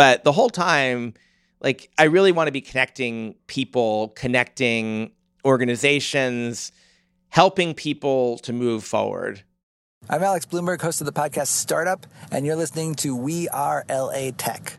But the whole time, like I really want to be connecting people, connecting organizations, helping people to move forward. I'm Alex Blumberg, host of the podcast Startup, and you're listening to We Are LA Tech.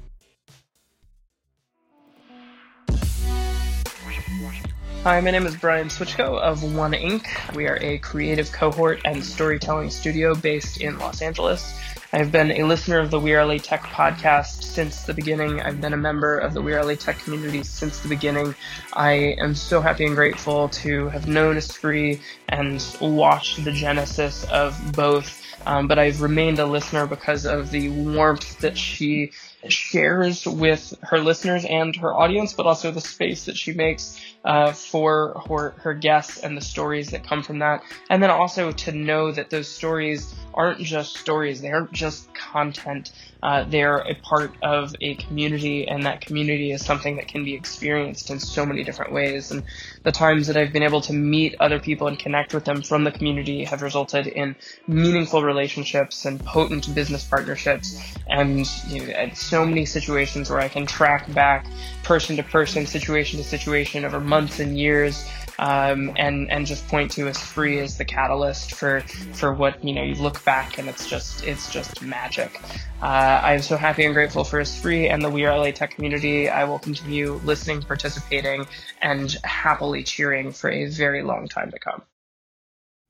Hi, my name is Brian Switchko of One Inc. We are a creative cohort and storytelling studio based in Los Angeles. I've been a listener of the We Are LA Tech podcast since the beginning. I've been a member of the We Are LA Tech community since the beginning. I am so happy and grateful to have known Espree and watched the genesis of both. Um, but I've remained a listener because of the warmth that she shares with her listeners and her audience, but also the space that she makes uh, for her, her guests and the stories that come from that. And then also to know that those stories aren't just stories, they aren't just content. Uh, they're a part of a community, and that community is something that can be experienced in so many different ways. And the times that I've been able to meet other people and connect with them from the community have resulted in meaningful relationships and potent business partnerships, and you know, so many situations where I can track back person to person, situation to situation over months and years um, and and just point to Espree as the catalyst for for what you know you look back and it's just it's just magic. Uh, I'm so happy and grateful for Espree and the We Are LA Tech community. I will continue listening, participating, and happily cheering for a very long time to come.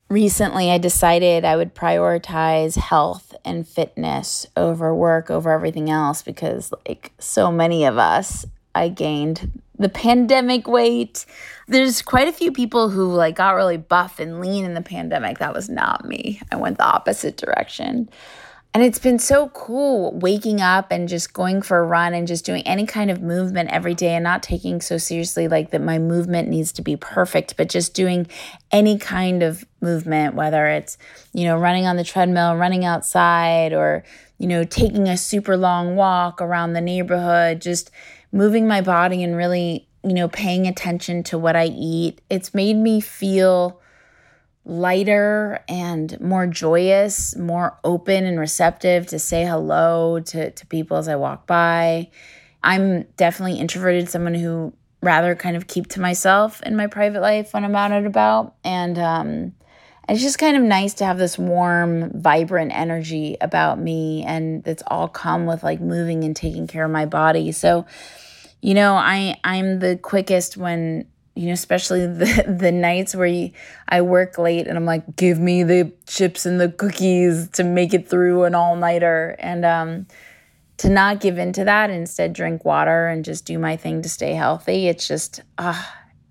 Recently, I decided I would prioritize health and fitness over work, over everything else, because, like so many of us, I gained the pandemic weight. There's quite a few people who like got really buff and lean in the pandemic. That was not me. I went the opposite direction. And it's been so cool waking up and just going for a run and just doing any kind of movement every day and not taking so seriously like that my movement needs to be perfect, but just doing any kind of movement, whether it's, you know, running on the treadmill, running outside, or, you know, taking a super long walk around the neighborhood, just moving my body and really, you know, paying attention to what I eat. It's made me feel lighter and more joyous, more open and receptive to say hello to, to people as I walk by. I'm definitely introverted, someone who rather kind of keep to myself in my private life when I'm out and about. And um, it's just kind of nice to have this warm, vibrant energy about me. And it's all come with like moving and taking care of my body. So, you know, I I'm the quickest when you know, especially the the nights where you, I work late and I'm like, give me the chips and the cookies to make it through an all nighter, and um, to not give into that, instead drink water and just do my thing to stay healthy. It's just, uh,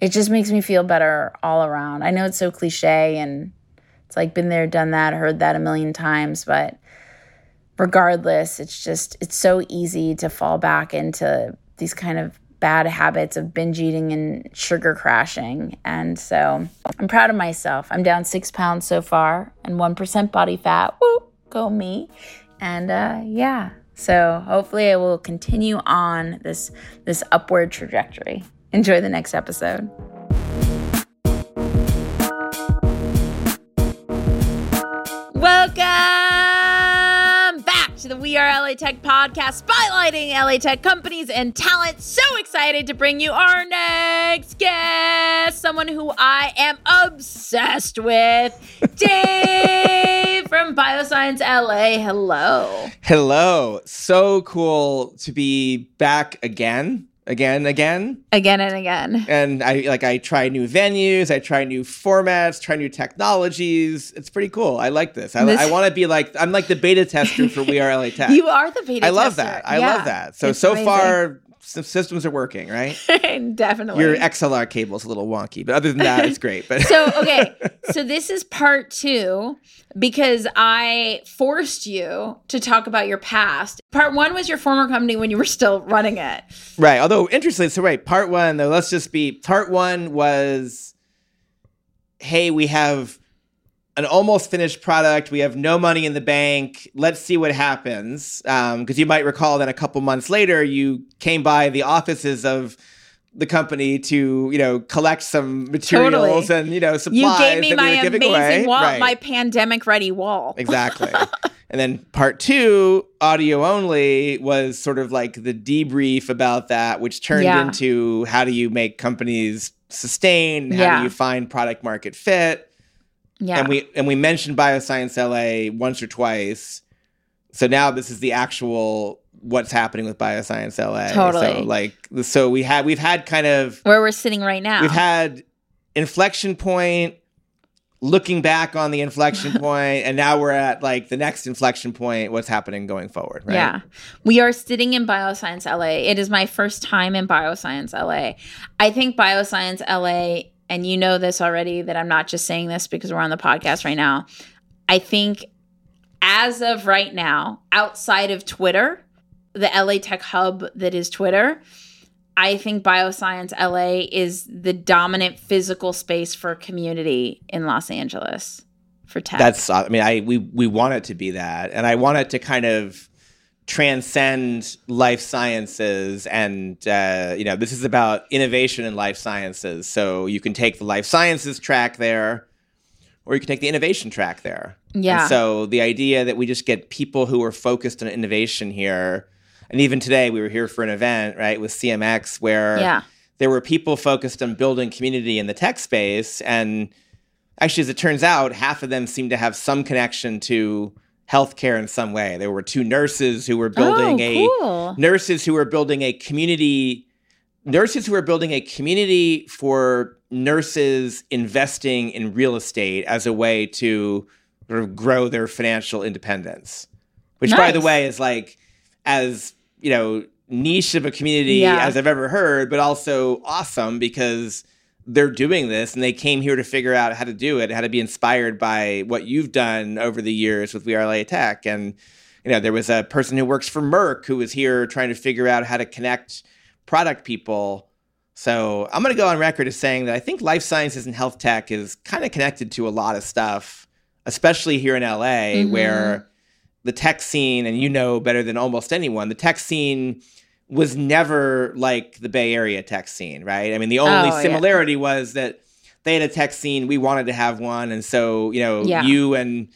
it just makes me feel better all around. I know it's so cliche and it's like been there, done that, heard that a million times, but regardless, it's just it's so easy to fall back into these kind of bad habits of binge eating and sugar crashing. And so I'm proud of myself. I'm down six pounds so far and 1% body fat. Woo, go me. And uh, yeah, so hopefully I will continue on this, this upward trajectory. Enjoy the next episode. The We Are LA Tech podcast, spotlighting LA Tech companies and talent. So excited to bring you our next guest, someone who I am obsessed with, Dave from Bioscience LA. Hello. Hello. So cool to be back again again again? Again and again. And i like i try new venues i try new formats try new technologies. It's pretty cool. I like this. I, I want to be like i'm like the beta tester for we are la tech. You are the beta tester. i love tester. that. I yeah, love that. So so amazing. far systems are working, right? Definitely. Your XLR cable is a little wonky, but other than that, it's great. But so okay so this is part two because i forced you to talk about your past part one was your former company when you were still running it right. Although interestingly, so right, part one though. Let's just be part one was, hey, we have an almost finished product. We have no money in the bank. Let's see what happens. Um, because you might recall that a couple months later, you came by the offices of the company to you know collect some materials Totally. and you know supplies. you gave me my amazing away. wall Right. my pandemic ready wall Exactly. and then part two, audio only, was sort of like the debrief about that, which turned Yeah. into how do you make companies sustain? How Yeah. do you find product market fit? Yeah And we and we mentioned Bioscience LA once or twice. So now this is the actual what's happening with Bioscience LA. Totally. So like so we had we've had kind of where we're sitting right now We've had inflection point, looking back on the inflection point, and now we're at like the next inflection point. What's happening going forward? Right? Yeah. We are sitting in Bioscience LA. It is my first time in Bioscience LA. I think Bioscience LA, and you know this already, that I'm not just saying this because we're on the podcast right now. I think as of right now, outside of Twitter, the LA Tech Hub that is Twitter, I think Bioscience LA is the dominant physical space for community in Los Angeles for tech. That's. I mean, I we we want it to be that, and I want it to kind of transcend life sciences and uh, you know this is about innovation in life sciences so you can take the life sciences track there or you can take the innovation track there Yeah. And so the idea that we just get people who are focused on innovation here and even today we were here for an event right with cmx where yeah. there were people focused on building community in the tech space and actually as it turns out half of them seem to have some connection to healthcare in some way there were two nurses who were building oh, a cool. nurses who were building a community nurses who were building a community for nurses investing in real estate as a way to sort of grow their financial independence which by the way is like as you know niche of a community Yeah. as i've ever heard but also awesome because they're doing this and they came here to figure out how to do it how to be inspired by what you've done over the years with we are la tech and you know there was a person who works for merck who was here trying to figure out how to connect product people so i'm going to go on record as saying that i think life sciences and health tech is kind of connected to a lot of stuff especially here in la Mhm. where the tech scene and you know better than almost anyone the tech scene was never like the bay area tech scene right i mean the only Oh, yeah. similarity was that they had a tech scene we wanted to have one and so you know Yeah. you and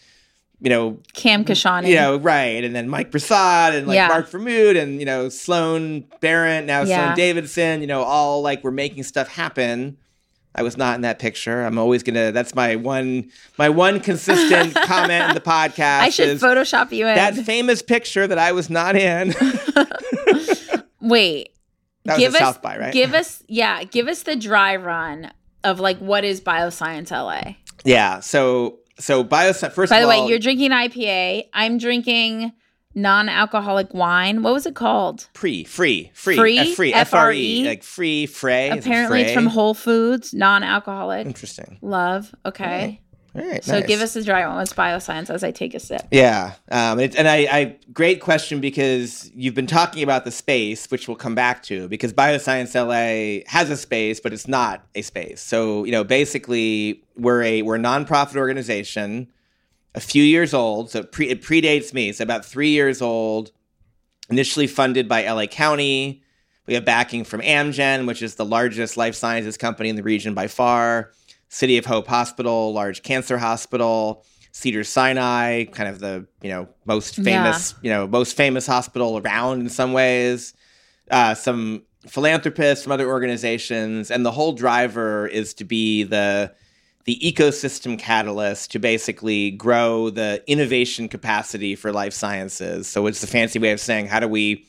you know Cam Kashani. you know, right. And then Mike Prasad and like Yeah. Mark Vermood and, you know, Sloan Barrett, now Yeah. Sloan Davidson, you know, all like we're making stuff happen. I was not in that picture. I'm always gonna that's my one my one consistent comment in the podcast. I should Photoshop you in. that famous picture that I was not in. Wait, That was give us South by, right? give us yeah, give us the dry run of like what is Bioscience LA. yeah. So so bioscience first By the all way, you're drinking IPA. I'm drinking non-alcoholic wine. What was it called? pre, free, free, Free? F- free, F F R R E, E? like free, fray. Apparently, it's from Whole Foods, non-alcoholic. Interesting. Love. Okay. All right. So nice. give us a dry one. What's Bioscience as I take a sip? Yeah, um, it, and I, I great question because you've been talking about the space, which we'll come back to, because Bioscience LA has a space, but it's not a space. So you know, basically, we're a we're a nonprofit organization, a few years old, so it, pre, it predates me. It's about three years old. Initially funded by LA County, we have backing from Amgen, which is the largest life sciences company in the region by far. City of Hope Hospital, large cancer hospital. Cedar Sinai, kind of the you know most famous you know most famous hospital around in some ways. Uh, some philanthropists from other organizations, and the whole driver is to be the the ecosystem catalyst to basically grow the innovation capacity for life sciences. So it's a fancy way of saying how do we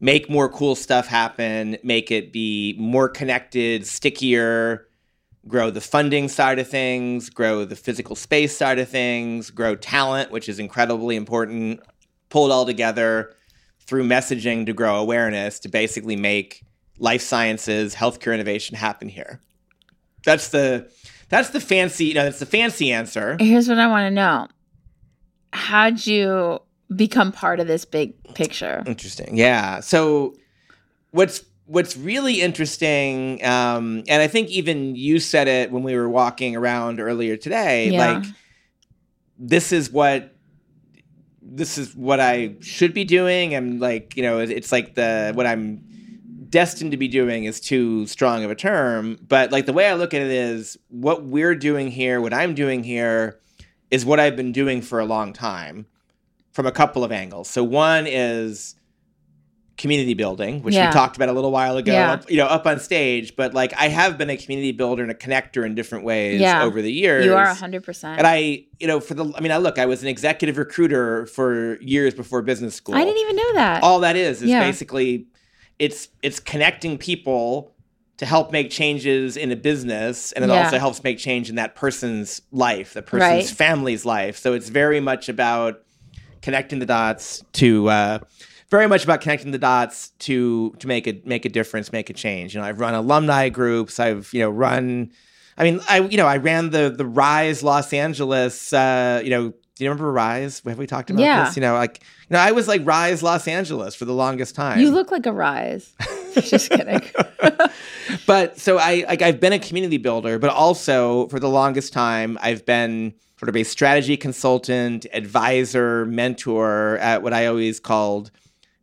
make more cool stuff happen, make it be more connected, stickier, grow the funding side of things, grow the physical space side of things, grow talent, which is incredibly important, pull it all together, through messaging to grow awareness to basically make life sciences, healthcare innovation happen here. That's the that's the fancy, you know, that's the fancy answer. Here's what I want to know. How'd you become part of this big picture? Interesting. Yeah. So what's what's really interesting, um, and I think even you said it when we were walking around earlier today, Yeah. like this is what this is what I should be doing. And like, you know, it's like the what I'm destined to be doing is too strong of a term. But like the way I look at it is what we're doing here, what I'm doing here is what I've been doing for a long time from a couple of angles. So one is community building, which Yeah. we talked about a little while ago, Yeah. up, you know, up on stage. But like I have been a community builder and a connector in different ways Yeah. over the years. You are 100%. And I, you know, for the, I mean, I look, I was an executive recruiter for years before business school. I didn't even know that. All that is is basically, it's it's connecting people to help make changes in a business, and it also helps make change in that person's life, the person's Right. family's life. So it's very much about connecting the dots to. Uh, very much about connecting the dots to to make a make a difference, make a change. You know, I've run alumni groups. I've you know run. I mean, I you know I ran the the Rise Los Angeles. Uh, you know, do you remember Rise? Have we talked about Yeah. this? You know, like you know, I was like Rise Los Angeles for the longest time. you look like a rise. Just kidding. but so I like I've been a community builder, but also for the longest time I've been sort of a strategy consultant, advisor, mentor at what I always called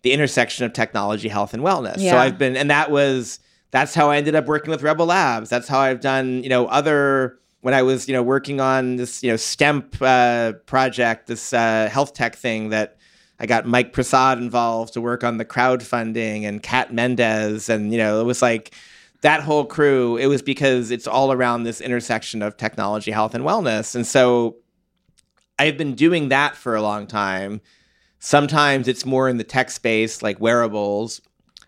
the intersection of technology, health, and wellness. So I've been, and that was that's how I ended up working with Rebel Labs. That's how I've done, you know, other when I was, you know, working on this, you know, STEMP uh, project, this uh, health tech thing that I got Mike Prasad involved to work on the crowdfunding and Kat Mendez. And, you know, it was like that whole crew. It was because it's all around this intersection of technology, health, and wellness. And so I've been doing that for a long time. Sometimes it's more in the tech space, like wearables.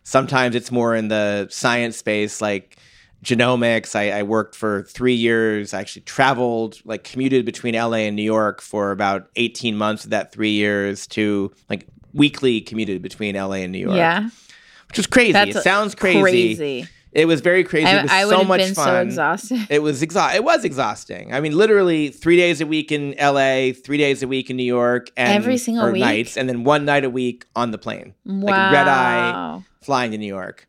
Sometimes it's more in the science space, like genomics. I, I worked for three years. I actually traveled, like commuted between LA and New York for about 18 months of that three years to like weekly commuted between LA and New York. yeah. Which was crazy. That's it sounds crazy. Crazy. It was very crazy. I, it was I so much been fun. so exhausted. It was exa- It was exhausting. I mean, literally three days a week in LA, three days a week in New York, and Every single or week? nights, and then one night a week on the plane, Wow. like red eye flying to New York.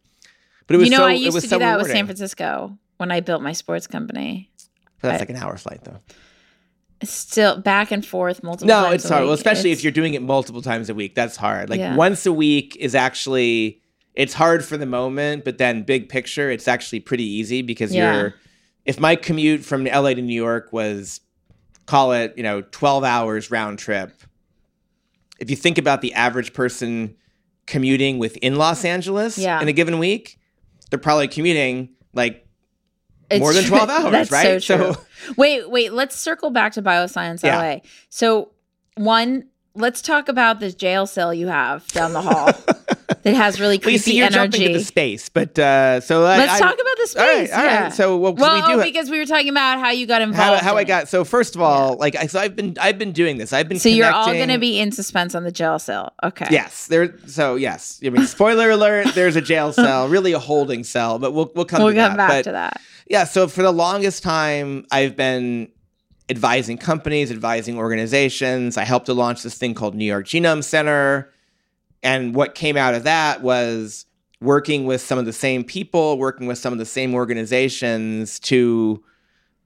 But it was you know, so I used to so do that with. San Francisco when I built my sports company. But that's I- like an hour flight, though. Still back and forth multiple times. No, it's hard. Well, especially if you're doing it multiple times a week. That's hard. Like Yeah. once a week is actually it's hard for the moment, but then big picture, it's actually pretty easy because Yeah. you're. If my commute from LA to New York was, call it, you know, twelve hours round trip. If you think about the average person commuting within Los Angeles Yeah. in a given week, they're probably commuting like it's more than 12 hours, That's right? So true. So- wait, wait. Let's circle back to Bioscience Yeah. LA. So one, let's talk about this jail cell you have down the hall that has really well, you see, you're jumping energy. to the space, but uh, so Let's I- talk about the space. All right, all yeah. right. So well, well, we do oh, because we were talking about how you got involved. how in I got so first of all, like I so I've been I've been doing this. I've been So you're all going to be in suspense on the jail cell. Okay. Yes, there. So yes, I mean, spoiler alert. There's a jail cell, really a holding cell, but we'll we'll come. We'll to come that. back But, to that. Yeah. So for the longest time, I've been advising companies, advising organizations. I helped to launch this thing called New York Genome Center, and what came out of that was working with some of the same people, working with some of the same organizations to.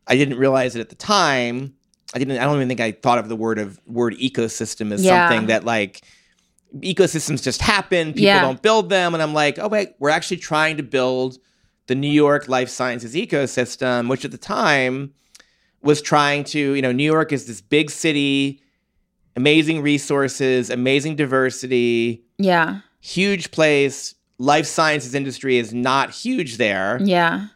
I didn't realize it at the time. I didn't. I don't even think I thought of the word of word ecosystem as Yeah. something that like ecosystems just happen. People Yeah. don't build them, and I'm like, oh wait, we're actually trying to build the New York life sciences ecosystem, which at the time was trying to, you know, New York is this big city, amazing resources, amazing diversity, Yeah. huge place. Life sciences industry is not huge there. Yeah.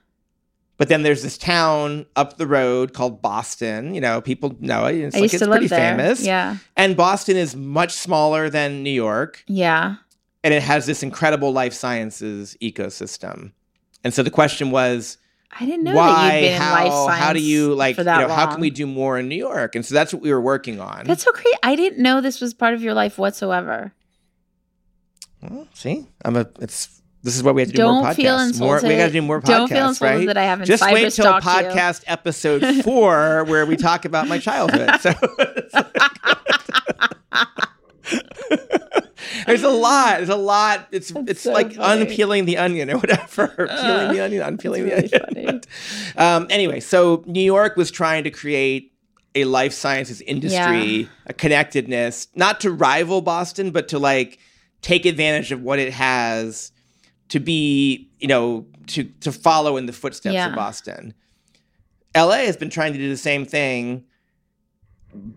But then there's this town up the road called Boston. You know, people know it. It's I like used it's to pretty live there. famous. Yeah. And Boston is much smaller than New York, Yeah. and it has this incredible life sciences ecosystem. And so the question was, I didn't know that why? you'd been how? in life science. how do you like? You that know, how can we do more in New York? And so that's what we were working on. That's so crazy. I didn't know this was part of your life whatsoever. Well, see, I'm a. It's this is what we have to do Don't more podcasts. more, we got to do more podcasts, Don't feel insulted right? that I haven't Just wait till cyber-stalked you. podcast episode four where we talk about my childhood. So there's a lot. There's a lot. It's it's so like funny. unpeeling the onion or whatever. peeling the onion, unpeeling the really onion. um, anyway, so New York was trying to create a life sciences industry, Yeah. a connectedness, not to rival Boston, but to like take advantage of what it has to be, you know, to to follow in the footsteps Yeah. of Boston. LA has been trying to do the same thing.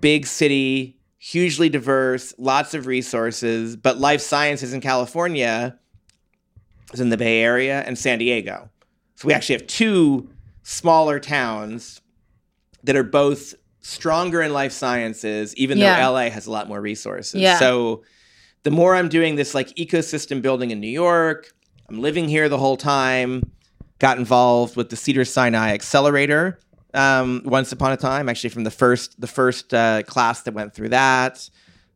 Big city, hugely diverse, lots of resources, but life sciences in California is in the Bay Area and San Diego. So we actually have two smaller towns that are both stronger in life sciences, even Yeah. though LA has a lot more resources. Yeah. So the more I'm doing this like ecosystem building in New York, I'm living here the whole time. Got involved with the Cedar Sinai Accelerator um, once upon a time, actually from the first the first uh, class that went through that.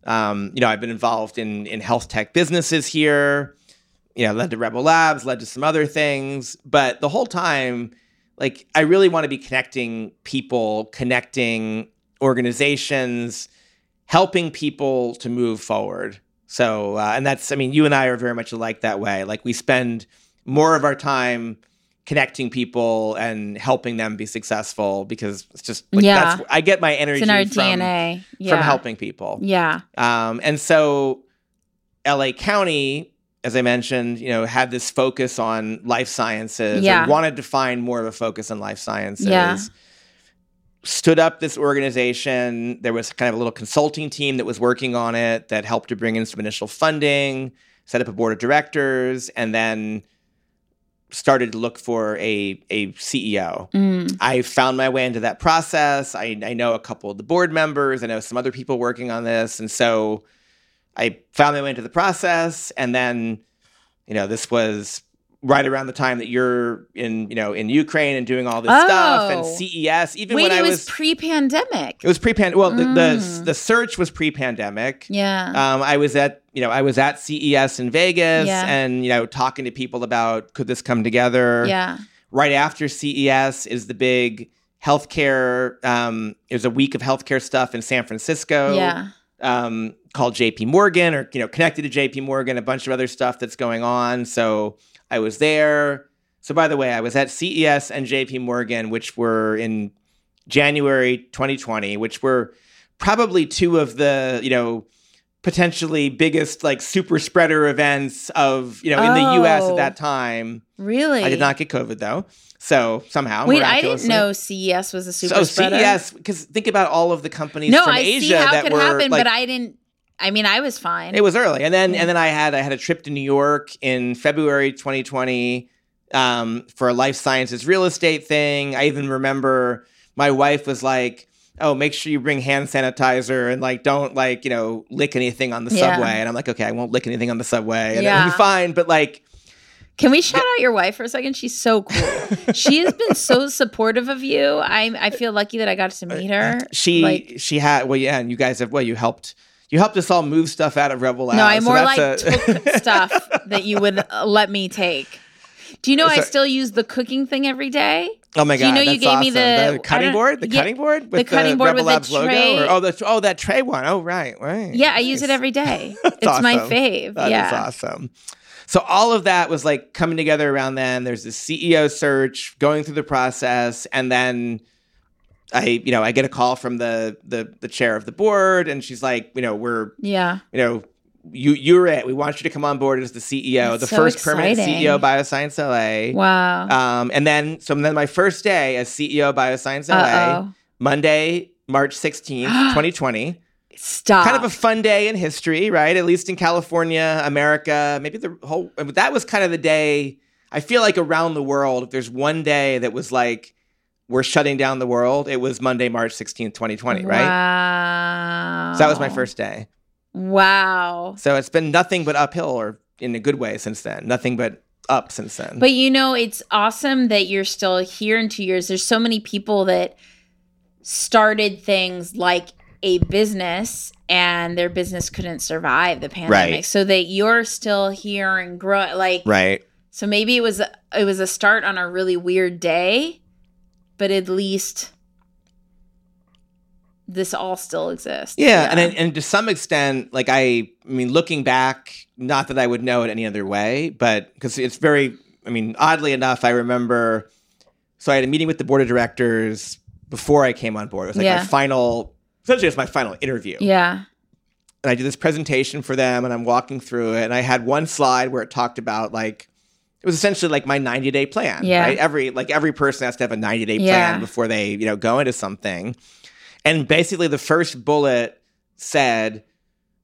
Um, you know, I've been involved in in health tech businesses here. You know, led to Rebel Labs, led to some other things, but the whole time, like, I really want to be connecting people, connecting organizations, helping people to move forward. So, uh, and that's, I mean, you and I are very much alike that way. Like, we spend more of our time connecting people and helping them be successful because it's just, like, Yeah. that's, I get my energy from, DNA. Yeah. from helping people. Yeah. Um, and so LA County, as I mentioned, you know, had this focus on life sciences Yeah. and wanted to find more of a focus on life sciences. Yeah. Stood up this organization. There was kind of a little consulting team that was working on it that helped to bring in some initial funding, set up a board of directors, and then started to look for a, a CEO. Mm. I found my way into that process. I, I know a couple of the board members. I know some other people working on this. And so I found my way into the process. And then, you know, this was right around the time that you're in, you know, in Ukraine and doing all this stuff and Oh. CES. Even Wait, when it I was, was, pre-pandemic. it was pre-pandemic. Well, the, the, Mm. the search was pre-pandemic. yeah. Um, I was at, you know, I was at CES in Vegas Yeah. and, you know, talking to people about could this come together? yeah. right after CES is the big healthcare. Um, there's a week of healthcare stuff in San Francisco. Yeah. Um, called JP Morgan or you know connected to JP Morgan, a bunch of other stuff that's going on. So I was there. So by the way, I was at CES and JP Morgan, which were in January 2020, which were probably two of the you know potentially biggest like super spreader events of you know in the US Oh. at that oh. time. Really? I did not get COVID though. So somehow, Wait, I didn't know CES was a super So spreader. CES, because think about all of the companies No, from I Asia see how it that could were happen, like, but I didn't. I mean, I was fine. it was early, and then Yeah. and then I had I had a trip to New York in February 2020 um, for a life sciences real estate thing. I even remember my wife was like. Oh, make sure you bring hand sanitizer and like don't like you know lick anything on the Yeah. subway. And I'm like, okay, I won't lick anything on the subway, and Yeah. it'll be fine. But like, Can we shout out your wife for a second? She's so cool. she has been so supportive of you. I I feel lucky that I got to meet her. she Like- she had well, yeah, and you guys have well, you helped you helped us all move stuff out of Rebel Labs. No, I so more like a- took stuff that you would uh, let me take. Do you know I still use the cooking thing every day? Oh my Do you god! know you that's gave me awesome. the- cutting board, the yeah, cutting board, with cutting board Rebel with the Labs logo. Or, oh, the oh that tray one. Oh right, right. Yeah, I use it every day. it's my awesome. fave. That is yeah. awesome. So all of that was like coming together around then. There's the CEO search, going through the process, and then I, you know, I get a call from the the the chair of the board, and she's like, you know, we're Yeah. you know, you you're it. We want you to come on board as the CEO, That's the so first permanent. CEO of Bioscience LA. Wow. Um, and then so then my first day as CEO of Bioscience LA, Uh-oh. Monday, March 16th, 2020. Stop. Kind of a fun day in history, right? At least in California, America, maybe the whole that was kind of the day I feel like around the world, if there's one day that was like we're shutting down the world, it was Monday, March 16th, 2020, right? Wow. So that was my first day. Wow. So it's been nothing but uphill or in a good way since then. Nothing but up since then. But you know, it's awesome that you're still here in two years. There's so many people that started things like a business and their business couldn't survive the pandemic. Right. So that you're still here and grow like Right. so maybe it was it was a start on a really weird day, but at least this all still exists. Yeah, and and and to some extent, like I, I mean, looking back, not that I would know it any other way, but because it's very, I mean, oddly enough, I remember. So I had a meeting with the board of directors before I came on board. It was like Yeah. my final, essentially, it was my final interview. yeah. and I did this presentation for them, and I'm walking through it, and I had one slide where it talked about like it was essentially like my 90 day plan. Yeah. Right? Every like every person has to have a 90 day Yeah. plan before they you know go into something, and basically the first bullet said,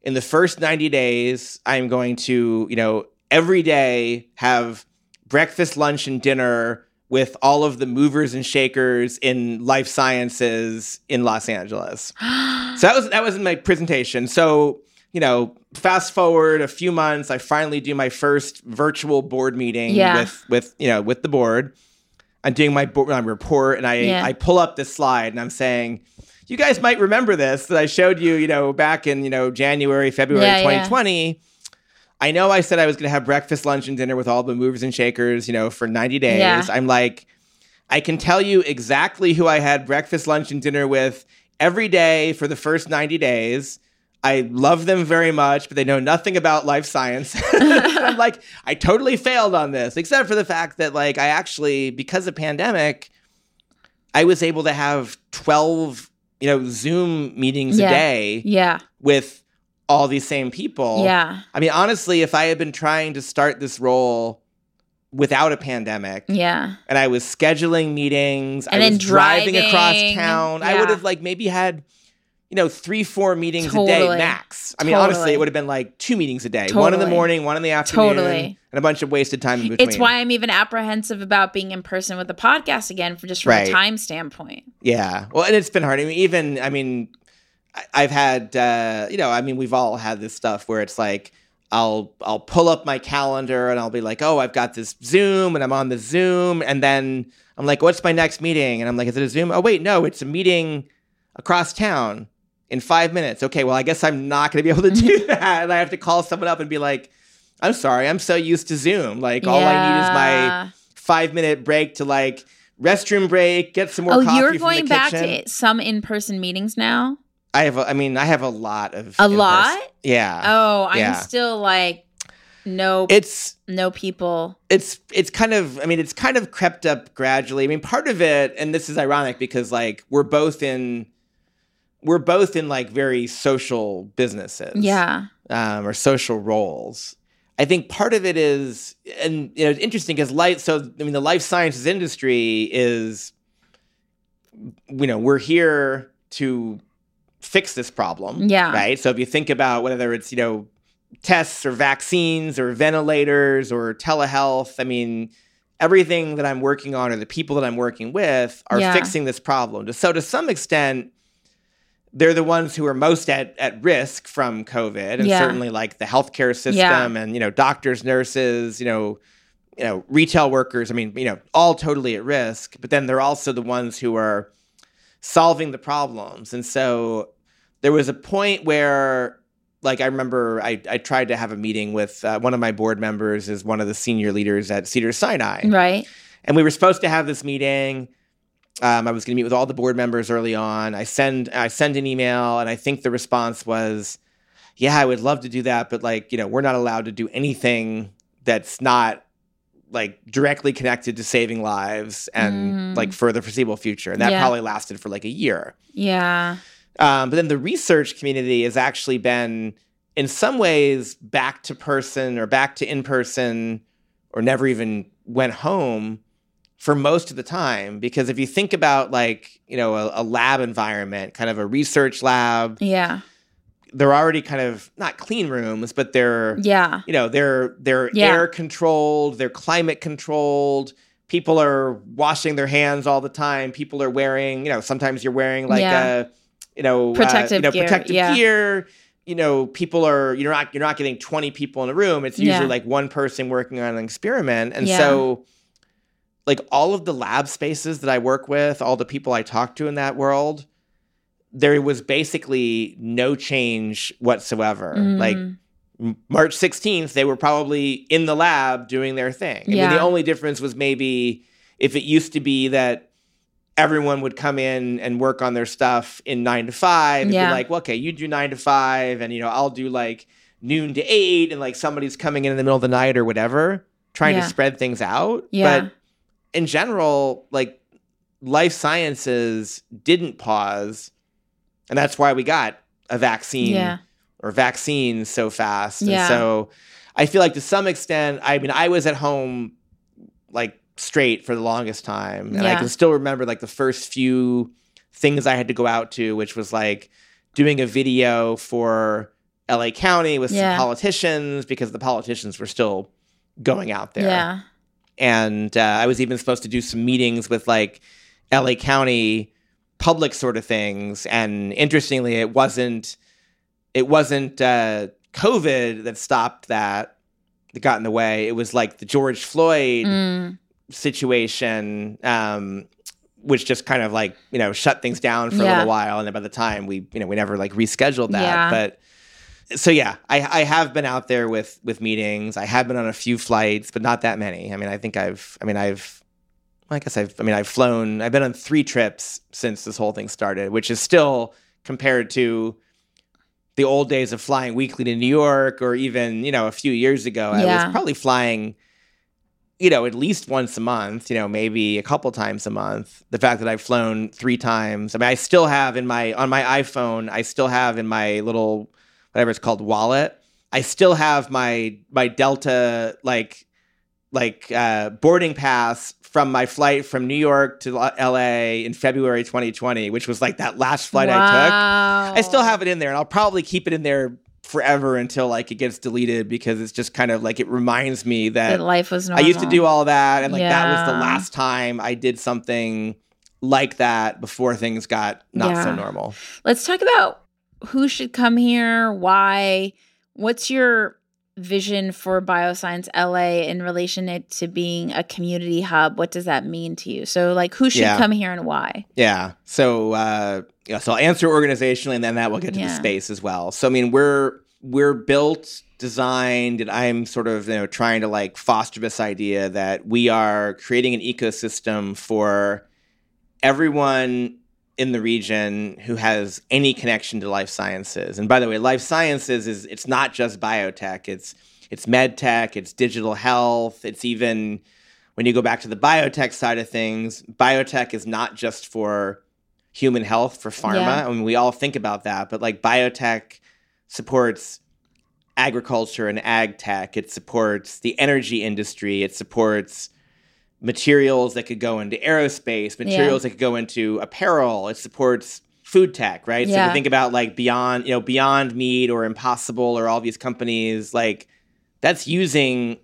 in the first 90 days, I'm going to you know every day have breakfast, lunch, and dinner. With all of the movers and shakers in life sciences in Los Angeles, so that was that was in my presentation. So you know, fast forward a few months, I finally do my first virtual board meeting Yeah. with with you know with the board. I'm doing my board my report, and I Yeah. I pull up this slide, and I'm saying. You guys might remember this that I showed you, you know, back in, you know, January, February Yeah, yeah. 2020. I know I said I was going to have breakfast, lunch, and dinner with all the movers and shakers, you know, for 90 days. I'm like, I can tell you exactly who I had breakfast, lunch, and dinner with every day for the first 90 days. I love them very much, but they know nothing about life science. I'm like, I totally failed on this, except for the fact that, like, I actually, because of pandemic, I was able to have 12, you know, Zoom meetings Yeah. a day Yeah. with all these same people. Yeah. I mean, honestly, if I had been trying to start this role without a pandemic Yeah. and I was scheduling meetings, And I then was driving, across driving, town, I would have like maybe had, you know, three, four meetings a day max. I mean, honestly, it would have been like two meetings a day, one in the morning, one in the afternoon, Totally. and a bunch of wasted time in between. It's why I'm even apprehensive about being in person with the podcast again for just from Right. a time standpoint. Yeah. Well, and it's been hard. I mean, even, I mean, I've had, uh, you know, I mean, we've all had this stuff where it's like, I'll I'll pull up my calendar and I'll be like, oh, I've got this Zoom and I'm on the Zoom, and then I'm like, what's my next meeting? And I'm like, is it a Zoom? Oh, wait, no, it's a meeting across town in five minutes. Okay, well, I guess I'm not going to be able to do that, and I have to call someone up and be like, I'm sorry, I'm so used to Zoom. Like, all I need is my five minute break to like restroom break, get some more Oh, coffee you're going back kitchen. to some in person meetings now? I have, a, I mean, I have a lot of A lot? Yeah, Oh, I'm Yeah. still like no it's no people. it's it's kind of, I mean, it's kind of crept up gradually. I mean, part of it, and this is ironic because like we're both in, we're both in like very social businesses, Yeah. um, or social roles. I think part of it is, and you know, it's interesting because light. So I mean, the life sciences industry is, you know, we're here to fix this problem. Yeah. Right. So if you think about whether it's you know tests or vaccines or ventilators or telehealth, I mean. Everything that I'm working on or the people that I'm working with are Yeah. fixing this problem. So, to some extent, they're the ones who are most at, at risk from COVID, and Yeah. certainly like the healthcare system Yeah. and you know doctors, nurses, you know, you know retail workers. I mean, you know, all totally at risk. But then they're also the ones who are solving the problems. And so there was a point where, like, I remember I, I tried to have a meeting with uh, one of my board members, is one of the senior leaders at Cedar Sinai, Right. and we were supposed to have this meeting. Um, I was going to meet with all the board members early on. I send I send an email, and I think the response was, "Yeah, I would love to do that, but like you know, we're not allowed to do anything that's not like directly connected to saving lives and Mm. like for the foreseeable future." And that Yeah. probably lasted for like a year. Yeah. Um, but then the research community has actually been, in some ways, back to person or back to in person, or never even went home for most of the time. Because if you think about like you know a, a lab environment, kind of a research lab, Yeah. they're already kind of not clean rooms, but they're Yeah. you know they're they're Yeah. air controlled, they're climate controlled. People are washing their hands all the time. People are wearing, you know, sometimes you're wearing like Yeah. a, you know, protective uh, Protective you know, gear, protective yeah. gear. You know, people are you're not you're not getting 20 people in a room. It's usually Yeah. like one person working on an experiment. And Yeah. so like all of the lab spaces that I work with, all the people I talk to in that world, there was basically no change whatsoever. Mm. Like March 16th, they were probably in the lab doing their thing. I mean, Yeah. the only difference was maybe if it used to be that everyone would come in and work on their stuff in nine to five, and Yeah. be like, well, okay, you do nine to five, and you know, I'll do like noon to eight, and like somebody's coming in in the middle of the night or whatever, trying Yeah. to spread things out. Yeah. But in general, like life sciences didn't pause, and that's why we got a vaccine Yeah. or vaccines so fast. Yeah. And so I feel like to some extent, I mean, I was at home like straight for the longest time. And I can still remember like the first few things I had to go out to, which was like doing a video for LA County with Yeah. some politicians because the politicians were still going out there Yeah. And uh, I was even supposed to do some meetings with like LA County public sort of things. And interestingly, it wasn't it wasn't uh, COVID that stopped that that got in the way. It was like the George Floyd Mm. situation, um, which just kind of like you know shut things down for a little while. And then by the time we you know we never like rescheduled that, Yeah. but. So yeah, I, I have been out there with with meetings. I have been on a few flights, but not that many. I mean, I think I've. I mean, I've. I guess I've. I mean, I've flown. I've been on three trips since this whole thing started, which is still compared to the old days of flying weekly to New York, or even you know a few years ago, I was probably flying. You know, at least once a month. You know, maybe a couple times a month. The fact that I've flown three times. I mean, I still have in my on my iPhone. I still have in my little whatever it's called wallet. I still have my my Delta like like uh, boarding pass from my flight from New York to LA in February 2020, which was like that last flight I took. I still have it in there, and I'll probably keep it in there forever until like it gets deleted because it's just kind of like it reminds me that that life was normal. I used to do all that, and like that was the last time I did something like that before things got not so normal. Let's talk about who should come here, why, what's your vision for Bioscience LA in relation to being a community hub? What does that mean to you? So, like, who should Yeah. come here and why? Yeah. So uh yeah, so I'll answer organizationally and then that will get to the space as well. So I mean we're we're built, designed, and I'm sort of you know trying to like foster this idea that we are creating an ecosystem for everyone in the region who has any connection to life sciences. And by the way, life sciences is it's not just biotech, it's it's med tech, it's digital health, it's even when you go back to the biotech side of things, biotech is not just for human health for pharma. Yeah. I mean, we all think about that, but like biotech supports agriculture and ag tech. It supports the energy industry. It supports materials that could go into aerospace, materials that could go into apparel. It supports food tech, right? So if you think about like beyond, you know, Beyond Meat or Impossible or all these companies, like that's using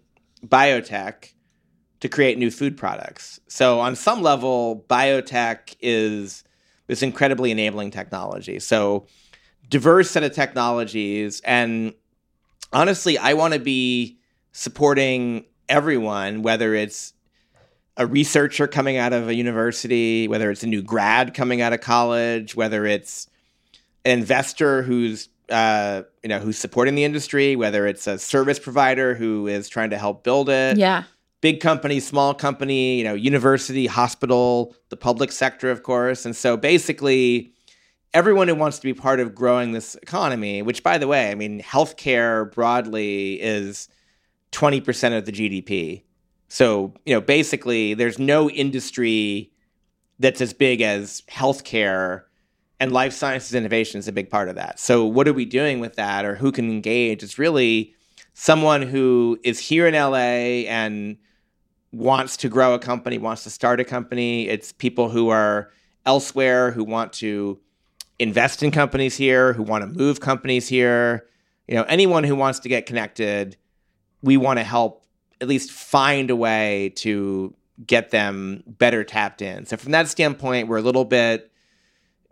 biotech to create new food products. So on some level, biotech is this incredibly enabling technology. So diverse set of technologies and honestly, I want to be supporting everyone whether it's a researcher coming out of a university, whether it's a new grad coming out of college, whether it's an investor who's uh, you know who's supporting the industry, whether it's a service provider who is trying to help build it, Yeah. big company, small company, you know, university, hospital, the public sector, of course. And so basically, everyone who wants to be part of growing this economy, which by the way, I mean, healthcare broadly is 20% of the GDP. So, you know, basically, there's no industry that's as big as healthcare and life sciences innovation is a big part of that. So, what are we doing with that or who can engage? It's really someone who is here in LA and wants to grow a company, wants to start a company. It's people who are elsewhere who want to invest in companies here, who want to move companies here. You know, anyone who wants to get connected, we want to help at least find a way to get them better tapped in. So from that standpoint, we're a little bit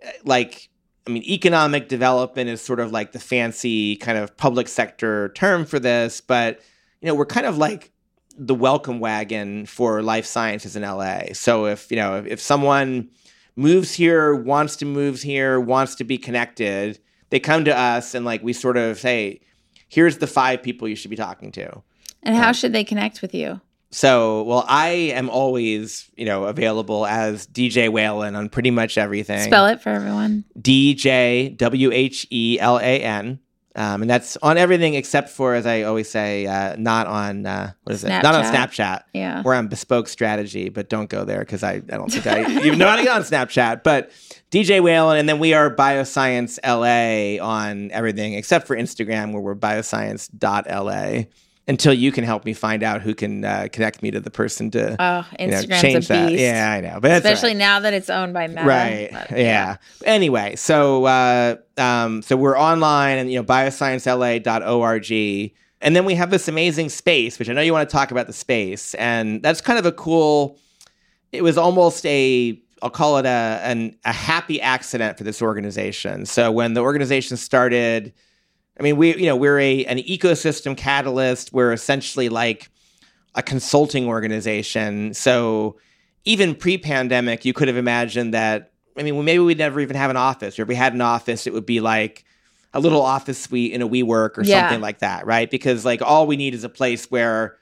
eh, like I mean, economic development is sort of like the fancy kind of public sector term for this, but you know, we're kind of like the welcome wagon for life sciences in LA. So if you know, if, if someone moves here, wants to move here, wants to be connected, they come to us and like we sort of say, here's the five people you should be talking to. And how should they connect with you? So, well, I am always, you know, available as DJ Whelan on pretty much everything. Spell it for everyone. DJ W H E L A N. Um, and that's on everything except for, as I always say, uh, not on uh, what is it? Not on Snapchat. Snapchat. Yeah. We're on Bespoke Strategy, but don't go there because I, I don't think I even know how to get on Snapchat. But DJ Whelan, and then we are Bioscience LA on everything except for Instagram, where we're bioscience.la. Until you can help me find out who can uh, connect me to the person to Oh, you know, change a that. Yeah, I know, but Especially right. now that it's owned by Meta. Right. But, yeah. Anyway, so uh, um, so we're online and you know biosciencela.org, and then we have this amazing space, which I know you want to talk about the space, and that's kind of a cool. It was almost a I'll call it a an, a happy accident for this organization. So when the organization started, I mean we you know we're a an ecosystem catalyst. We're essentially like a consulting organization. So even pre-pandemic, you could have imagined that. I mean, maybe we'd never even have an office, or if we had an office, it would be like a little office suite in a WeWork or Yeah. something like that, right? Because like all we need is a place where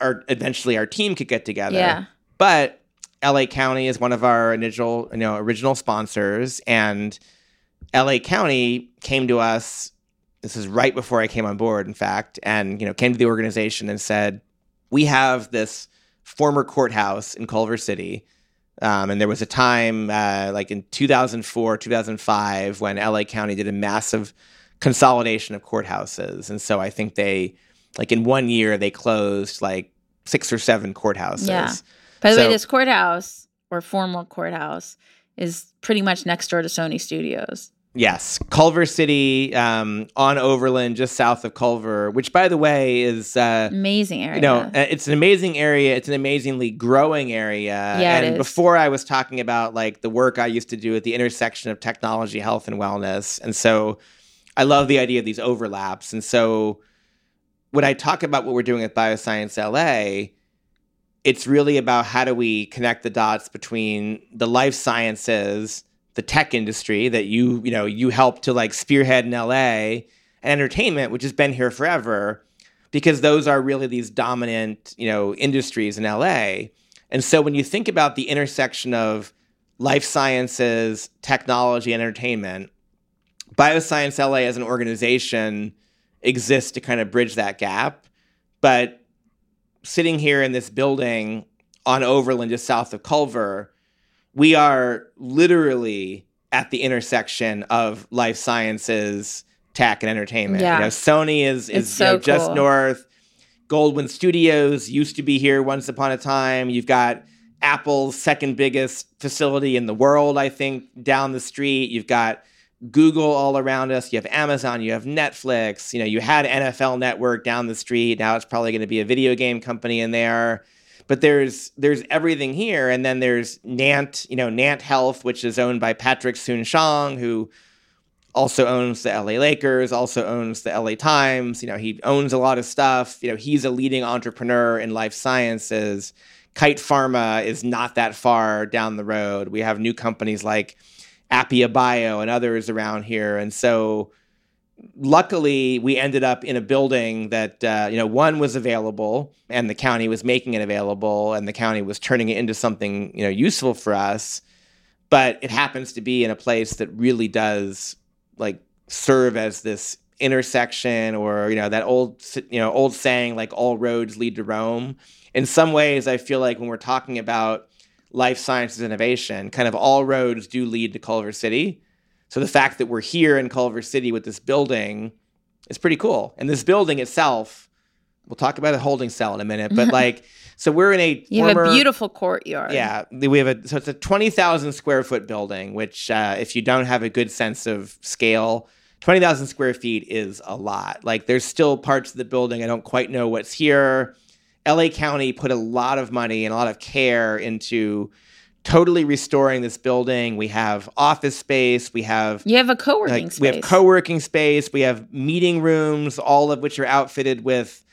our eventually our team could get together. Yeah. But LA County is one of our initial, you know, original sponsors, and LA County came to us. This is right before I came on board, in fact, and you know, came to the organization and said, "We have this former courthouse in Culver City." Um, and there was a time, uh, like in 2004, 2005, when LA County did a massive consolidation of courthouses. And so I think they, like in one year, they closed like six or seven courthouses. Yeah. By the way, this courthouse or former courthouse is pretty much next door to Sony Studios. Yes, Culver City um, on Overland, just south of Culver, which, by the way, is uh, Amazing area. you know uh, it's an amazing area. It's an amazingly growing area. Yeah, and before I was talking about like the work I used to do at the intersection of technology, health, and wellness, and so I love the idea of these overlaps. And so when I talk about what we're doing at Bioscience LA, it's really about how do we connect the dots between the life sciences, the tech industry that you you know you help to like spearhead in LA, and entertainment, which has been here forever, because those are really these dominant you know industries in LA. And so when you think about the intersection of life sciences, technology, and entertainment, Bioscience LA as an organization exists to kind of bridge that gap. But sitting here in this building on Overland, just south of Culver, we are literally at the intersection of life sciences, tech, and entertainment. Yeah. You know, Sony is is you know, so just cool. north. Goldwyn Studios used to be here once upon a time. You've got Apple's second biggest facility in the world, I think, down the street. You've got Google all around us. You have Amazon. You have Netflix. You know, you had NFL Network down the street. Now it's probably going to be a video game company in there. But there's there's everything here, and then there's Nant. You know, Nant Health, which is owned by Patrick Soon-Shiong, who also owns the LA Lakers, also owns the LA Times. You know, he owns a lot of stuff. You know, he's a leading entrepreneur in life sciences. Kite Pharma is not that far down the road. We have new companies like Appia Bio and others around here. And so luckily we ended up in a building that uh, you know one was available and the county was making it available and the county was turning it into something you know useful for us. But it happens to be in a place that really does like serve as this intersection or you know that old you know old saying like all roads lead to rome. In some ways i feel like when we're talking about life sciences innovation kind of all roads do lead to culver city so the fact that we're here in culver city with this building is pretty cool and this building itself we'll talk about a holding cell in a minute but like so we're in a You former, have a beautiful courtyard. yeah, we have a so it's a twenty thousand square foot building, which uh, if you don't have a good sense of scale, twenty thousand square feet is a lot. Like there's still parts of the building I don't quite know what's here. LA County put a lot of money and a lot of care into totally restoring this building. We have office space, we have You have a co working like, space. we have co-working space we have meeting rooms all of which are outfitted with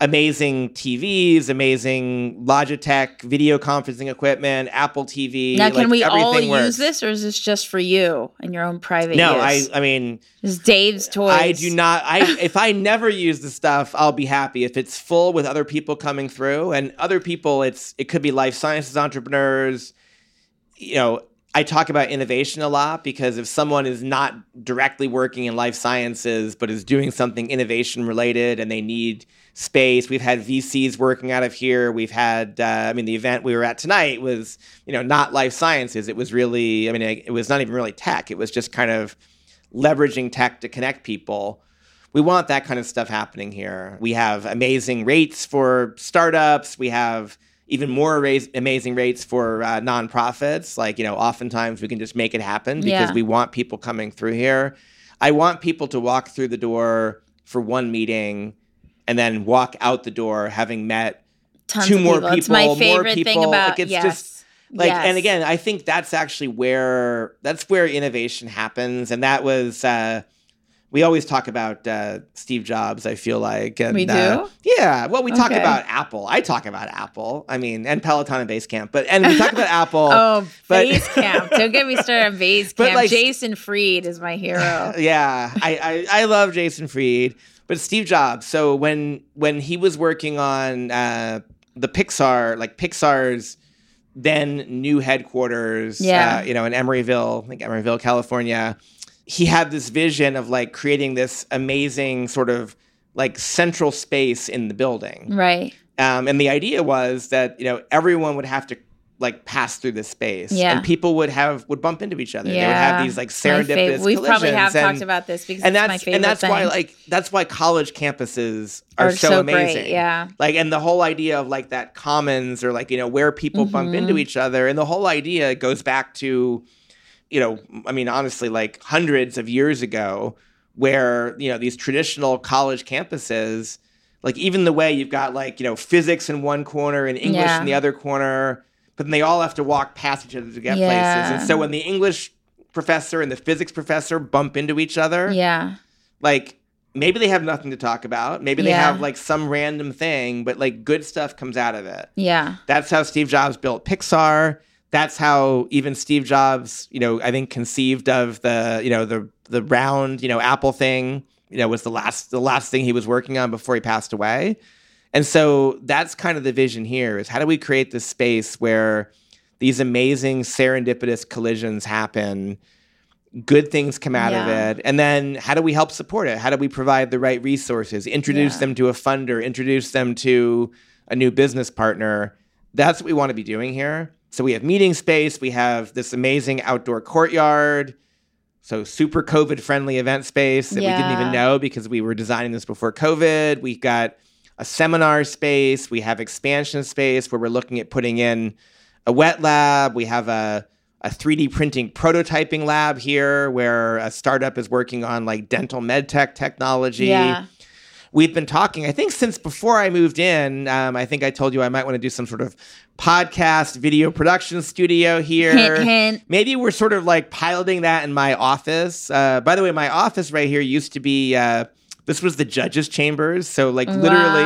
amazing TVs, amazing Logitech video conferencing equipment, Apple TV. Now, can like, we all use works. this, or is this just for you and your own private No, I use? I mean This is Dave's toys. I do not. I if I never use the stuff, I'll be happy. If it's full with other people coming through, and other people, it's it could be life sciences entrepreneurs. You know, I talk about innovation a lot because if someone is not directly working in life sciences but is doing something innovation related and they need space, we've had VCs working out of here. We've had, uh, I mean, the event we were at tonight was, you know, not life sciences. It was really, I mean, it was not even really tech. It was just kind of leveraging tech to connect people. We want that kind of stuff happening here. We have amazing rates for startups. We have even more amazing rates for uh, nonprofits. Like, you know, oftentimes we can just make it happen because Yeah. we want people coming through here. I want people to walk through the door for one meeting and then walk out the door having met Tons two more people. It's my people, favorite thing about Like, it's yes. just- like yes. and again i think that's actually where that's where innovation happens and that was uh we always talk about uh, Steve Jobs. I feel like and, We do? uh, yeah. Well, we talk Okay. about Apple. I talk about Apple. I mean, and Peloton and Basecamp. But and we talk about Apple. Oh, but- Base Camp. Don't get me started on Basecamp. But, like- Jason Fried is my hero. yeah, I, I I love Jason Fried, but Steve Jobs. So when when he was working on uh, the Pixar, like Pixar's then new headquarters, Yeah. uh, you know, in Emeryville, like Emeryville, California, he had this vision of like creating this amazing sort of like central space in the building. Right. Um, and the idea was that you know everyone would have to like pass through this space, Yeah. and people would have would bump into each other. They would Yeah. have these like serendipitous fav- We probably have and- talked about this because and that's favorite and that's why like that's why college campuses are, Are so, so amazing great, yeah. like and the whole idea of like that commons or like you know where people bump Mm-hmm. into each other and the whole idea goes back to you know i mean honestly like hundreds of years ago where you know these traditional college campuses like even the way you've got like you know physics in one corner and english Yeah. in the other corner but then they all have to walk past each other to get Yeah. places and so when the english professor and the physics professor bump into each other yeah. like maybe they have nothing to talk about maybe they Yeah. have like some random thing but like good stuff comes out of it Yeah. that's how steve jobs built pixar that's how even steve jobs you know i think conceived of the you know the the round you know apple thing you know was the last the last thing he was working on before he passed away. And so that's kind of the vision here is how do we create this space where these amazing serendipitous collisions happen good things come out of it and then how do we help support it? How do we provide the right resources? Introduce Yeah. them to a funder introduce them to a new business partner. That's what we want to be doing here so we have meeting space we have this amazing outdoor courtyard so super covid friendly event space that we didn't even know because we were designing this before covid we've got a seminar space we have expansion space where we're looking at putting in a wet lab we have a a 3D printing prototyping lab here where a startup is working on like dental med tech technology. Yeah. We've been talking, I think, since before I moved in. Um, I think I told you I might want to do some sort of podcast video production studio here. Hint, hint. Maybe we're sort of like piloting that in my office. Uh, by the way, my office right here used to be. Uh, this was the judges' chambers, so like literally,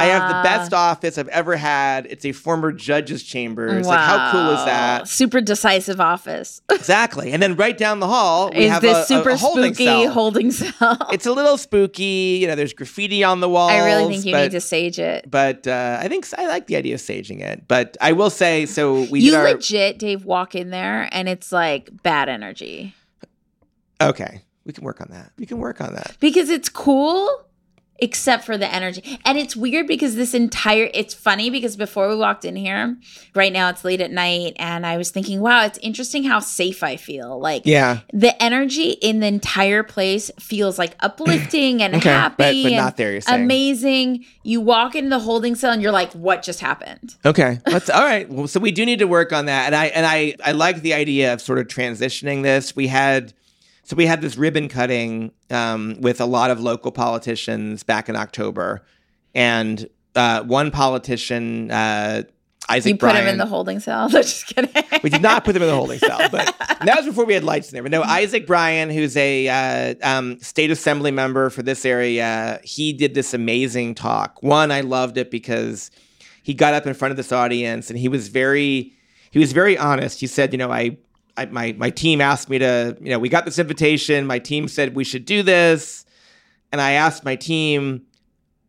I have the best office I've ever had. It's a former judges' chambers. Like, how cool is that? Super decisive office. Exactly. And then right down the hall, we is have this a, super a holding spooky cell. holding cell? it's a little spooky. You know, there's graffiti on the walls. I really think you but, need to sage it. But uh, I think I like the idea of saging it. But I will say, so we You our legit, Dave, walk in there and it's like bad energy okay. We can work on that. We can work on that. because it's cool. Except for the energy. And it's weird because this entire it's funny because before we walked in here, right now it's late at night, and I was thinking, wow, it's interesting how safe I feel. Like Yeah. the energy in the entire place feels like uplifting and Okay, happy but- but and not there, amazing. You walk into the holding cell and you're like, what just happened? Okay. That's all right. Well, so we do need to work on that. And I and I I like the idea of sort of transitioning this. We had so we had this ribbon cutting um, with a lot of local politicians back in October, and uh, one politician. Uh, Isaac you put Bryan. him in the holding cell. No, just kidding. we did not put them in the holding cell, but that was before we had lights in there. But no, Isaac Bryan, who's a uh, um, state assembly member for this area, he did this amazing talk. One, I loved it because he got up in front of this audience and he was very, he was very honest. He said, you know, I, I my my team asked me to, you know, we got this invitation. My team said we should do this, and I asked my team,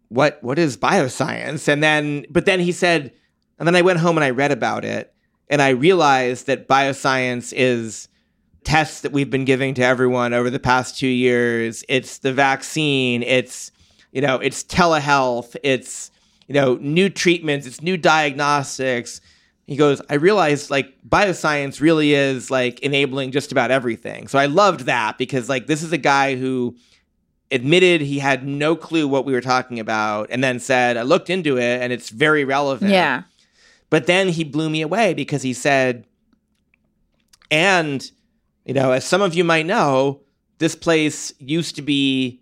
what what is bioscience? And then, but then he said, and then I went home and I read about it and I realized that bioscience is tests that we've been giving to everyone over the past two years. It's the vaccine. It's you know, it's telehealth. It's you know, new treatments. It's new diagnostics. He goes, I realized like bioscience really is like enabling just about everything. So I loved that because like this is a guy who admitted he had no clue what we were talking about and then said, I looked into it and it's very relevant. yeah. But then he blew me away because he said, and, you know, as some of you might know, this place used to be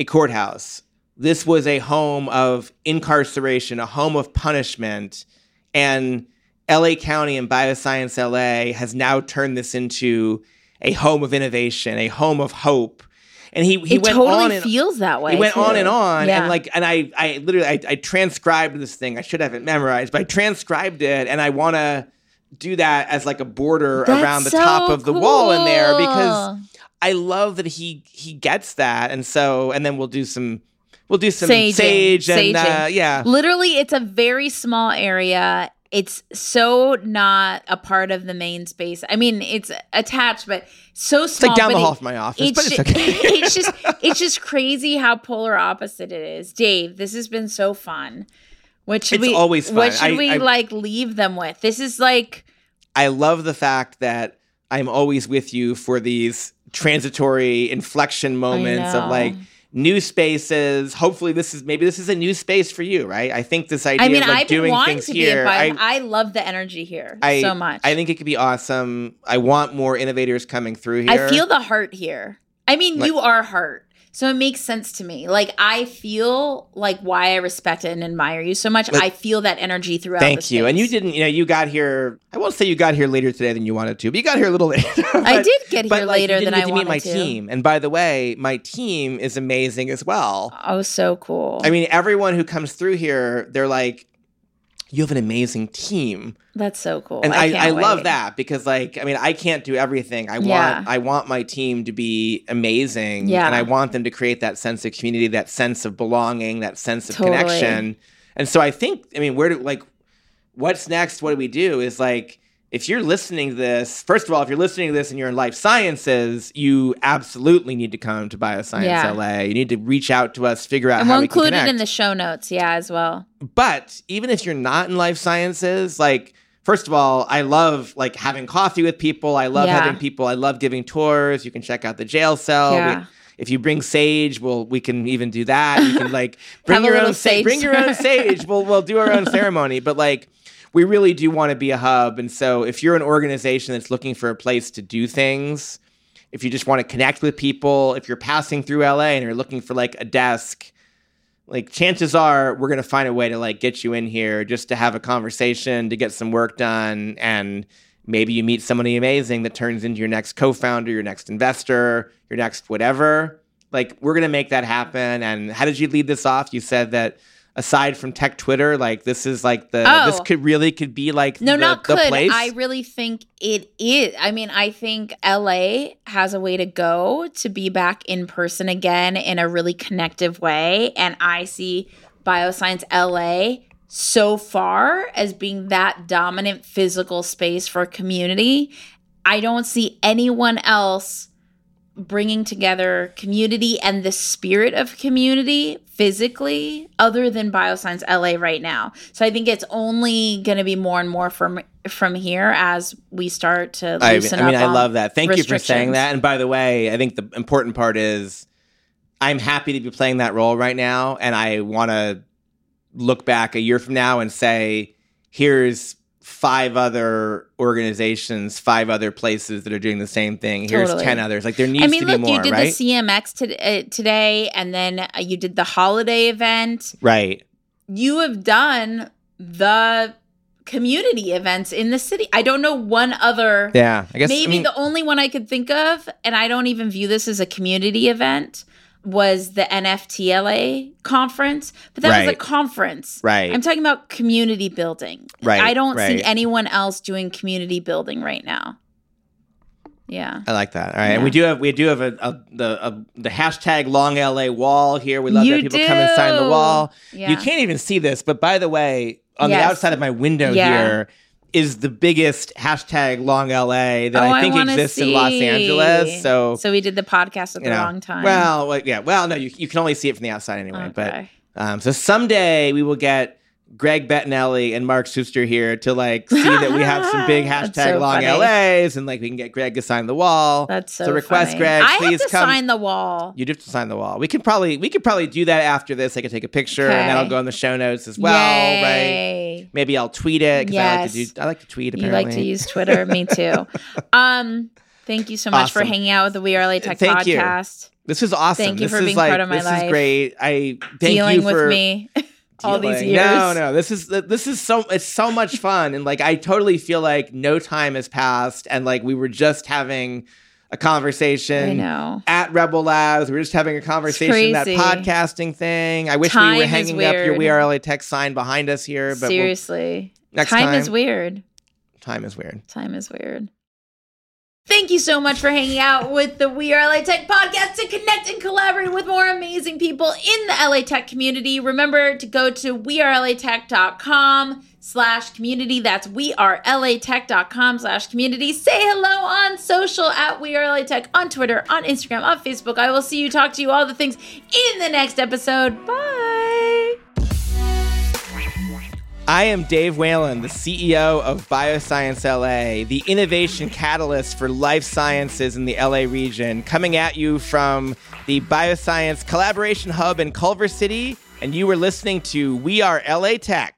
a courthouse. This was a home of incarceration, a home of punishment. And LA County and Bioscience LA has now turned this into a home of innovation, a home of hope. And he, he it went totally on and feels that way. he went on and on Yeah. and like and i i literally I, I transcribed this thing i should have it memorized but i transcribed it and i want to do that as like a border That's around the so top of the wall in there because i love that he he gets that and so and then we'll do some we'll do some Saging. sage and uh, yeah Literally, it's a very small area. It's so not a part of the main space. I mean, it's attached, but so it's small. like down but the it- hall from my office but it's ju- okay it's just it's just crazy how polar opposite it is. Dave, this has been so fun. What should It's we always What should I- we I- like leave them with? This is like I love the fact that I'm always with you for these transitory inflection moments of like new spaces. Hopefully, this is maybe this is a new space for you, right? I think this idea I mean, of like I've doing wanting things to here. I, I, love the energy here I- so much. I think it could be awesome. I want more innovators coming through here. I feel the heart here. I mean, Like- you are heart. So it makes sense to me. Like I feel like why I respect and admire you so much. Like- I feel that energy throughout. Thank you. And you didn't, you know, you got here. I won't say you got here later today than you wanted to, but you got here a little later. I did get but, here like, later than I to wanted meet my to. team. And by the way, my team is amazing as well. Oh, so cool. I mean, everyone who comes through here, they're like, you have an amazing team. That's so cool. And I, can't I, love that because like, I mean, I can't do everything. I Yeah. want I want my team to be amazing. Yeah. And I want them to create that sense of community, that sense of belonging, that sense of Totally. connection. And so I think, I mean, where do like what's next? What do we do? Is like if you're listening to this, first of all, if you're listening to this and you're in life sciences, you absolutely need to come to Bioscience Yeah. LA. You need to reach out to us, figure out And how we'll we can include it in the show notes, yeah, as well. But even if you're not in life sciences, like first of all, I love like having coffee with people. I love Yeah. having people. I love giving tours. You can check out the jail cell. Yeah. We- if you bring sage, well, we can even do that. You can like bring your own sage. sage. Bring your own sage. We'll we'll do our own ceremony. But like we really do want to be a hub. And so if you're an organization that's looking for a place to do things, if you just want to connect with people, if you're passing through LA and you're looking for like a desk, like chances are we're gonna find a way to like get you in here just to have a conversation, to get some work done, and maybe you meet somebody amazing that turns into your next co-founder, your next investor, your next whatever. Like we're gonna make that happen. And how did you lead this off? You said that aside from tech Twitter, like this is like the Oh. this could really could be like No, the, not the could. place. I really think it is. I mean, I think LA has a way to go to be back in person again in a really connective way. And I see Bioscience LA so far as being that dominant physical space for community. I don't see anyone else bringing together community and the spirit of community physically other than bioscience la right now so i think it's only going to be more and more from from here as we start to I, loosen I mean, up I love that. Thank you for saying that. And by the way, I think the important part is I'm happy to be playing that role right now. And I want to look back a year from now and say, here's five other organizations, five other places that are doing the same thing. Here's Totally. 10 others. Like there needs to be more. I mean, to be look, more, you did right? the CMX to, uh, today, and then uh, you did the holiday event. right. You have done the community events in the city. I don't know one other. Yeah, I guess Maybe I mean, the only one I could think of, and I don't even view this as a community event, was the NFTLA conference. But that was a conference. Right. I'm talking about community building. Right, I don't right. see anyone else doing community building right now. Yeah. I like that. All right, and we do have we do have a, a the a, the hashtag Long LA Wall here. We love You that people come and sign the wall. Yeah. You can't even see this, but by the way, on the outside of my window Yeah. here is the biggest hashtag Long LA that Oh, I think wanna exists in Los. Angeles. So, so we did the podcast at the know, wrong time. Well, well, yeah. Well, no, you you can only see it from the outside anyway. Okay. But um, so someday we will get. Greg Bettinelli and Mark Suster here to like see that we have some big hashtag so long funny. LAs and like we can get Greg to sign the wall. That's so, request funny. Greg, I please have to come. sign the wall. You have to sign the wall. We could probably we could probably do that after this. I could take a picture and Okay. that'll go in the show notes as well, right? Maybe I'll tweet it because I like to Yes. do. I like to tweet. Apparently. You like to use Twitter, me too. Um, thank you so much for hanging out with the We Are LA Tech Thank you. podcast. This is awesome. Thank you this for is being like part of my this life. is great. I thank Dealing you for being with me all these years. No, no, this is this is so it's so much fun, and like I totally feel like no time has passed, and like we were just having a conversation. I know. At Rebel Labs, we were just having a conversation that podcasting thing. I wish Time we were hanging up your. We Are LA Tech sign behind us here, but we'll- Seriously. next time, is weird. time is weird. Time is weird. Thank you so much for hanging out with the We Are LA Tech podcast to connect and collaborate with more amazing people in the LA Tech community. Remember to go to wearelatech.com slash community. That's wearelatech.com slash community. Say hello on social at We Are LA Tech on Twitter, on Instagram, on Facebook. I will see you, talk to you, all the things in the next episode. Bye. I am Dave Whelan, the CEO of Bioscience LA, the innovation catalyst for life sciences in the LA region, coming at you from the Bioscience Collaboration Hub in Culver City. And you were listening to We Are LA Tech.